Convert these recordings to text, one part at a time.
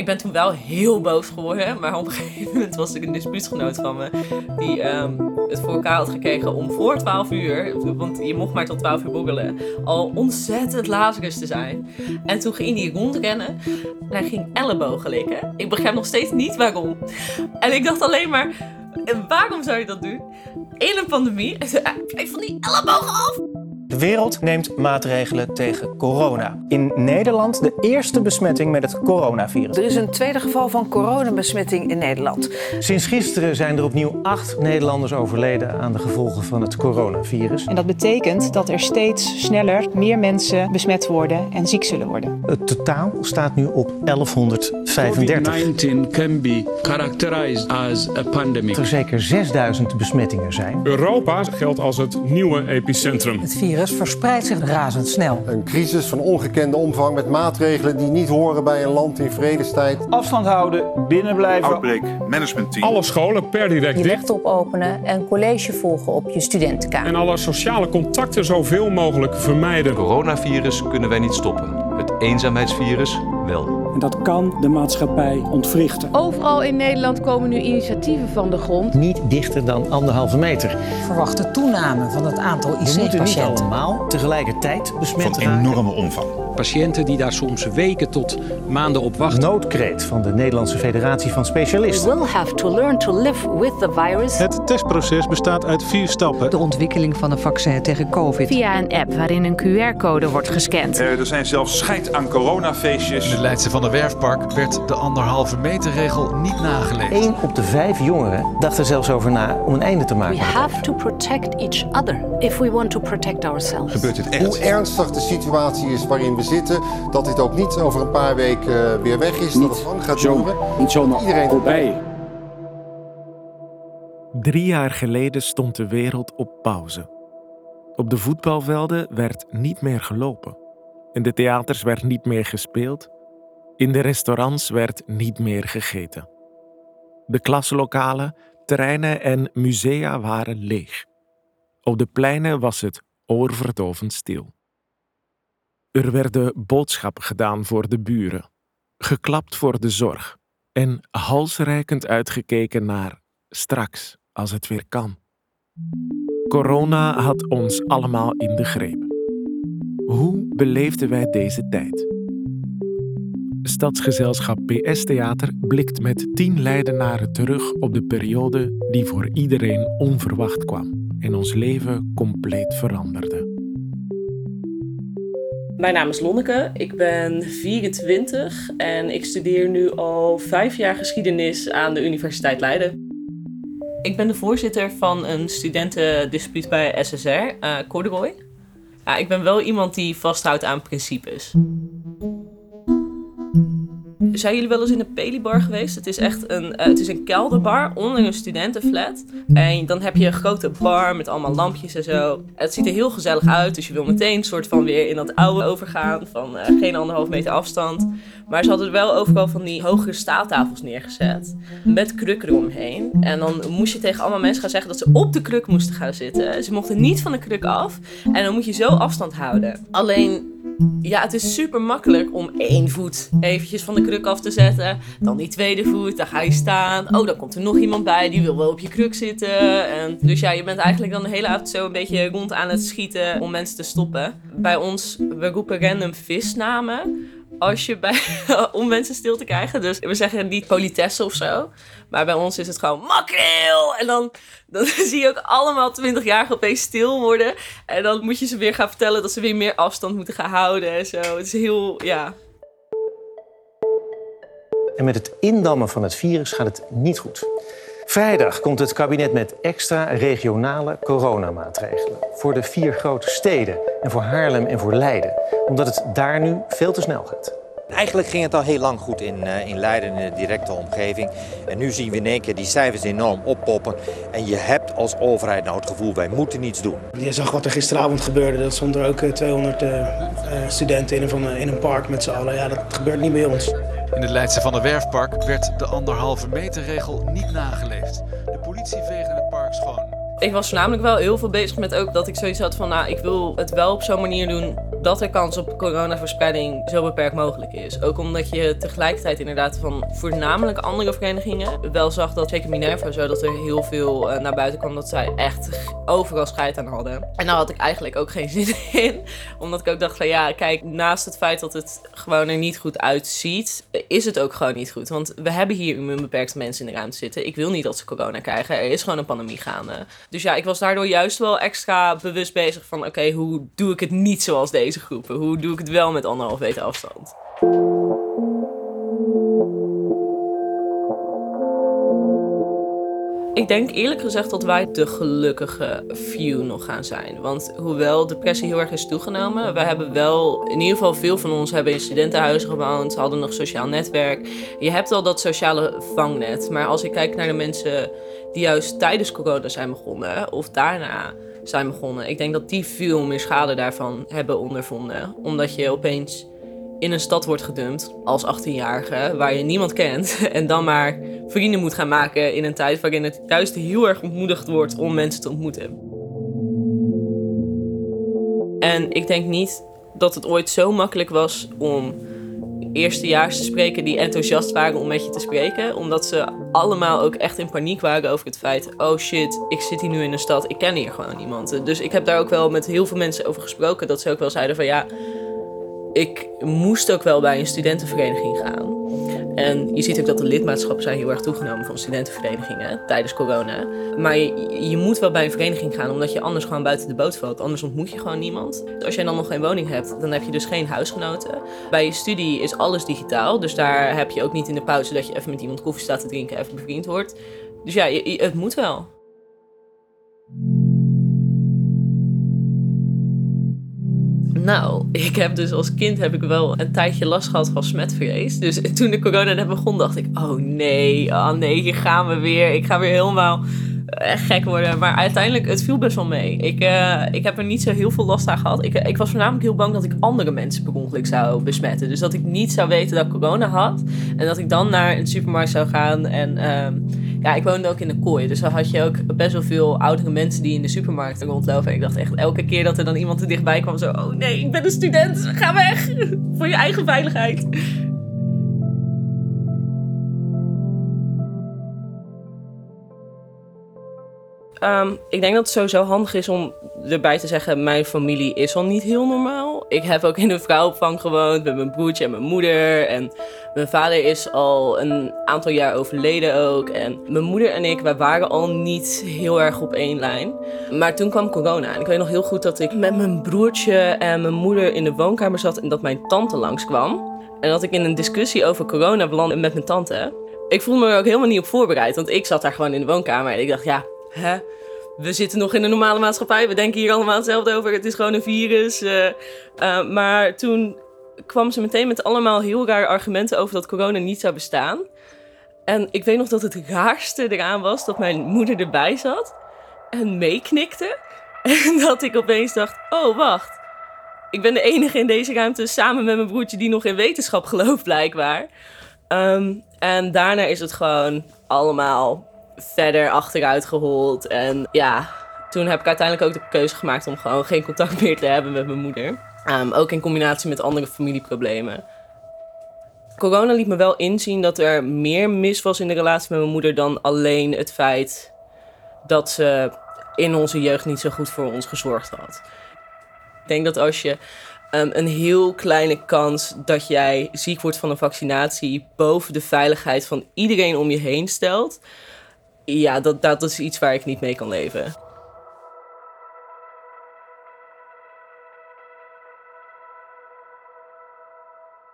Ik ben toen wel heel boos geworden, maar op een gegeven moment was ik een dispuutgenoot van me die ehm, het voor elkaar had gekregen om voor 12 uur, want je mocht maar tot 12 uur boggelen, al ontzettend lazarus te zijn. En toen ging hij rondrennen en hij ging ellebogen likken. Ik begrijp nog steeds niet waarom. En ik dacht alleen maar, waarom zou je dat doen? In een pandemie, blijf van die ellebogen af! De wereld neemt maatregelen tegen corona. In Nederland de eerste besmetting met het coronavirus. Er is een tweede geval van coronabesmetting in Nederland. Sinds gisteren zijn er opnieuw acht Nederlanders overleden aan de gevolgen van het coronavirus. En dat betekent dat er steeds sneller meer mensen besmet worden en ziek zullen worden. Het totaal staat nu op 1135. COVID-19 can be characterized as a pandemic. Er zeker 6000 besmettingen zijn. Europa geldt als het nieuwe epicentrum. Het virus verspreidt zich razendsnel. Een crisis van ongekende omvang met maatregelen die niet horen bij een land in vredestijd. Afstand houden, binnen blijven. Outbreak management team. Alle scholen per direct je laptop openen en college volgen op je studentenkamer. En alle sociale contacten zoveel mogelijk vermijden. Coronavirus kunnen wij niet stoppen. Het eenzaamheidsvirus wel. En dat kan de maatschappij ontwrichten. Overal in Nederland komen nu initiatieven van de grond. Niet dichter dan anderhalve meter. Verwachte toename van het aantal We moeten niet IC-patiënten. allemaal tegelijkertijd besmet Van raken. enorme omvang. Patiënten die daar soms weken tot maanden op wachten. Noodkreet van de Nederlandse Federatie van Specialisten. We will have to learn to live with the virus. Het testproces bestaat uit vier stappen. De ontwikkeling van een vaccin tegen COVID. Via een app waarin een QR-code wordt gescand. Er zijn zelfs scheid aan coronafeestjes. In het Leidse van de Werfpark werd de anderhalve meter regel niet nageleefd. Eén op de vijf jongeren dacht er zelfs over na om een einde te maken. We have to protect each other if we want to protect ourselves. Gebeurt dit echt? Hoe ernstig de situatie is waarin we zitten, dat dit ook niet over een paar weken eh, weer weg is, dat het lang gaat Zo, duren. niet zomaar Iedereen voorbij. Drie jaar geleden stond de wereld op pauze. Op de voetbalvelden werd niet meer gelopen. In de theaters werd niet meer gespeeld. In de restaurants werd niet meer gegeten. De klaslokalen, terreinen en musea waren leeg. Op de pleinen was het oorverdovend stil. Er werden boodschappen gedaan voor de buren, geklapt voor de zorg en halsreikend uitgekeken naar straks als het weer kan. Corona had ons allemaal in de greep. Hoe beleefden wij deze tijd? Stadsgezelschap PS Theater blikt met tien leidenaren terug op de periode die voor iedereen onverwacht kwam en ons leven compleet veranderde. Mijn naam is Lonneke, ik ben 24 en ik studeer nu al vijf jaar geschiedenis aan de Universiteit Leiden. Ik ben de voorzitter van een studentendispuut bij SSR, eh Corduroy. Ja, ik ben wel iemand die vasthoudt aan principes. Zijn jullie wel eens in een Pelibar geweest? Het is echt een, eh, het is een kelderbar onder een studentenflat. En dan heb je een grote bar met allemaal lampjes en zo. Het ziet er heel gezellig uit, dus je wil meteen soort van weer in dat oude overgaan. Van eh, geen anderhalf meter afstand. Maar ze hadden wel overal van die hogere staaltafels neergezet. Met krukken eromheen. En dan moest je tegen allemaal mensen gaan zeggen dat ze op de kruk moesten gaan zitten. Ze mochten niet van de kruk af. En dan moet je zo afstand houden. Alleen, ja, het is super makkelijk om één voet eventjes van de kruk af te zetten. Dan die tweede voet, dan ga je staan. Oh, dan komt er nog iemand bij, die wil wel op je kruk zitten. En dus ja, je bent eigenlijk dan de hele avond zo een beetje rond aan het schieten om mensen te stoppen. Bij ons, we roepen random visnamen als je bij, om mensen stil te krijgen. Dus we zeggen niet politesse of zo. Maar bij ons is het gewoon makreel. En dan, dan zie je ook allemaal 20 jaar opeens stil worden. En dan moet je ze weer gaan vertellen dat ze weer meer afstand moeten gaan houden en zo. Het is heel, ja. En met het indammen van het virus gaat het niet goed. Vrijdag komt het kabinet met extra regionale coronamaatregelen. Voor de vier grote steden en voor Haarlem en voor Leiden. Omdat het daar nu veel te snel gaat. Eigenlijk ging het al heel lang goed in, uh, in Leiden, in de directe omgeving. En nu zien we in één keer die cijfers enorm oppoppen. En je hebt als overheid nou het gevoel, wij moeten niets doen. Je zag wat er gisteravond gebeurde. Dat stonden er ook uh, 200 uh, studenten in een, in een park met z'n allen. Ja, dat gebeurt niet bij ons. In het Leidse van de Werfpark werd de anderhalve meter regel niet nageleefd. De politie veegde het park schoon. Ik was voornamelijk wel heel veel bezig met ook dat ik zoiets had van, nou, ik wil het wel op zo'n manier doen dat er kans op coronaverspreiding zo beperkt mogelijk is. Ook omdat je tegelijkertijd inderdaad van voornamelijk andere verenigingen wel zag dat, zeker Minerva zo, dat er heel veel uh, naar buiten kwam dat zij echt overal scheid aan hadden. En daar had ik eigenlijk ook geen zin in. Omdat ik ook dacht van, ja, kijk, naast het feit dat het gewoon er niet goed uitziet, is het ook gewoon niet goed. Want we hebben hier immuunbeperkte mensen in de ruimte zitten. Ik wil niet dat ze corona krijgen. Er is gewoon een pandemie gaande. Dus ja, ik was daardoor juist wel extra bewust bezig van... oké, hoe doe ik het niet zoals deze groepen? Hoe doe ik het wel met anderhalf meter afstand? Ik denk eerlijk gezegd dat wij de gelukkige few nog gaan zijn. Want hoewel depressie heel erg is toegenomen, we hebben wel, in ieder geval veel van ons hebben in studentenhuizen gewoond, hadden nog sociaal netwerk. Je hebt al dat sociale vangnet. Maar als ik kijk naar de mensen die juist tijdens corona zijn begonnen, of daarna zijn begonnen, ik denk dat die veel meer schade daarvan hebben ondervonden. Omdat je opeens in een stad wordt gedumpt als 18-jarige, waar je niemand kent, en dan maar vrienden moet gaan maken in een tijd waarin het juist heel erg ontmoedigd wordt om mensen te ontmoeten. En ik denk niet dat het ooit zo makkelijk was om eerstejaars te spreken die enthousiast waren om met je te spreken. Omdat ze allemaal ook echt in paniek waren over het feit: oh shit, ik zit hier nu in een stad, ik ken hier gewoon niemand. Dus ik heb daar ook wel met heel veel mensen over gesproken. Dat ze ook wel zeiden van ja, ik moest ook wel bij een studentenvereniging gaan. En je ziet ook dat de lidmaatschappen zijn heel erg toegenomen van studentenverenigingen tijdens corona. Maar je, moet wel bij een vereniging gaan, omdat je anders gewoon buiten de boot valt. Anders ontmoet je gewoon niemand. Als jij dan nog geen woning hebt, dan heb je dus geen huisgenoten. Bij je studie is alles digitaal. Dus daar heb je ook niet in de pauze dat je even met iemand koffie staat te drinken, even bevriend wordt. Dus ja, het moet wel. Nou, ik heb dus als kind heb ik wel een tijdje last gehad van smetvrees. Dus toen de corona net begon, dacht ik: oh nee, oh nee, hier gaan we weer. Ik ga weer helemaal echt gek worden. Maar uiteindelijk, het viel best wel mee. Ik, uh, ik heb er niet zo heel veel last aan gehad. Ik, ik was voornamelijk heel bang dat ik andere mensen per ongeluk zou besmetten. Dus dat ik niet zou weten dat ik corona had. En dat ik dan naar een supermarkt zou gaan en... Uh, ja, ik woonde ook in een kooi. Dus dan had je ook best wel veel oudere mensen die in de supermarkt rondlopen. En ik dacht echt elke keer dat er dan iemand er dichtbij kwam, zo: Oh nee, ik ben een student, ga weg. Voor je eigen veiligheid. Um, ik denk dat het sowieso handig is om erbij te zeggen: mijn familie is al niet heel normaal. Ik heb ook in een vrouwenopvang gewoond met mijn broertje en mijn moeder. En mijn vader is al een aantal jaar overleden ook. En mijn moeder en ik, wij waren al niet heel erg op één lijn. Maar toen kwam corona. En ik weet nog heel goed dat ik met mijn broertje en mijn moeder in de woonkamer zat en dat mijn tante langskwam. En dat ik in een discussie over corona belandde met mijn tante. Ik voelde me er ook helemaal niet op voorbereid, want ik zat daar gewoon in de woonkamer en ik dacht, ja, hè? We zitten nog in een normale maatschappij. We denken hier allemaal hetzelfde over. Het is gewoon een virus. Uh, uh, maar toen kwam ze meteen met allemaal heel rare argumenten over dat corona niet zou bestaan. En ik weet nog dat het raarste eraan was dat mijn moeder erbij zat en meeknikte. En dat ik opeens dacht: oh, wacht. Ik ben de enige in deze ruimte samen met mijn broertje die nog in wetenschap gelooft, blijkbaar. Um, en daarna is het gewoon allemaal verder achteruit gehold. En ja, toen heb ik uiteindelijk ook de keuze gemaakt om gewoon geen contact meer te hebben met mijn moeder. Um, ook in combinatie met andere familieproblemen. Corona liet me wel inzien dat er meer mis was in de relatie met mijn moeder dan alleen het feit dat ze in onze jeugd niet zo goed voor ons gezorgd had. Ik denk dat als je um, een heel kleine kans dat jij ziek wordt van een vaccinatie boven de veiligheid van iedereen om je heen stelt, ja, dat, dat is iets waar ik niet mee kan leven.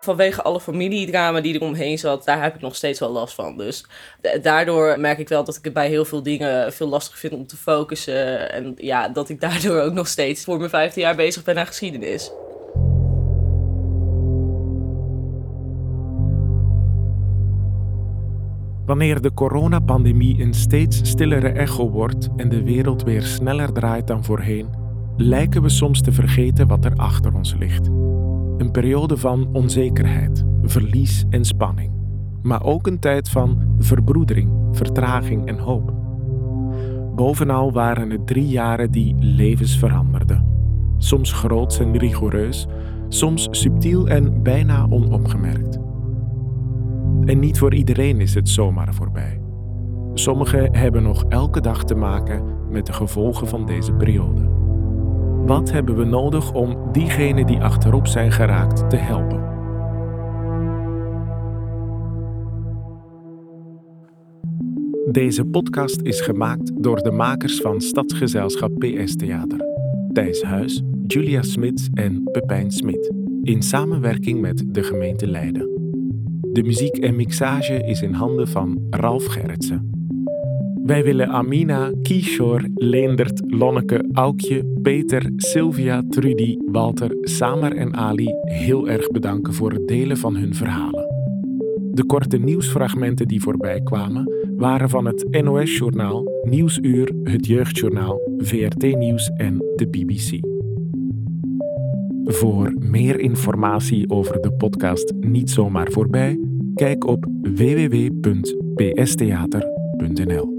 vanwege alle familiedrama die eromheen zat, daar heb ik nog steeds wel last van. Dus daardoor merk ik wel dat ik het bij heel veel dingen veel lastiger vind om te focussen. En ja, dat ik daardoor ook nog steeds voor mijn vijfde jaar bezig ben aan geschiedenis. Wanneer de coronapandemie een steeds stillere echo wordt en de wereld weer sneller draait dan voorheen, lijken we soms te vergeten wat er achter ons ligt. Een periode van onzekerheid, verlies en spanning, maar ook een tijd van verbroedering, vertraging en hoop. Bovenal waren het drie jaren die levens veranderden. Soms groots en rigoureus, soms subtiel en bijna onopgemerkt. En niet voor iedereen is het zomaar voorbij. Sommigen hebben nog elke dag te maken met de gevolgen van deze periode. Wat hebben we nodig om diegenen die achterop zijn geraakt te helpen? Deze podcast is gemaakt door de makers van Stadsgezelschap PS Theater. Thijs Huis, Julia Smits en Pepijn Smit. In samenwerking met de gemeente Leiden. De muziek en mixage is in handen van Ralf Gerritsen. Wij willen Amina, Kishore, Leendert, Lonneke, Aukje, Peter, Sylvia, Trudy, Walter, Samer en Ali heel erg bedanken voor het delen van hun verhalen. De korte nieuwsfragmenten die voorbij kwamen waren van het NOS-journaal, Nieuwsuur, het Jeugdjournaal, VRT Nieuws en de BBC. Voor meer informatie over de podcast Niet zomaar voorbij, kijk op www.pstheater.nl.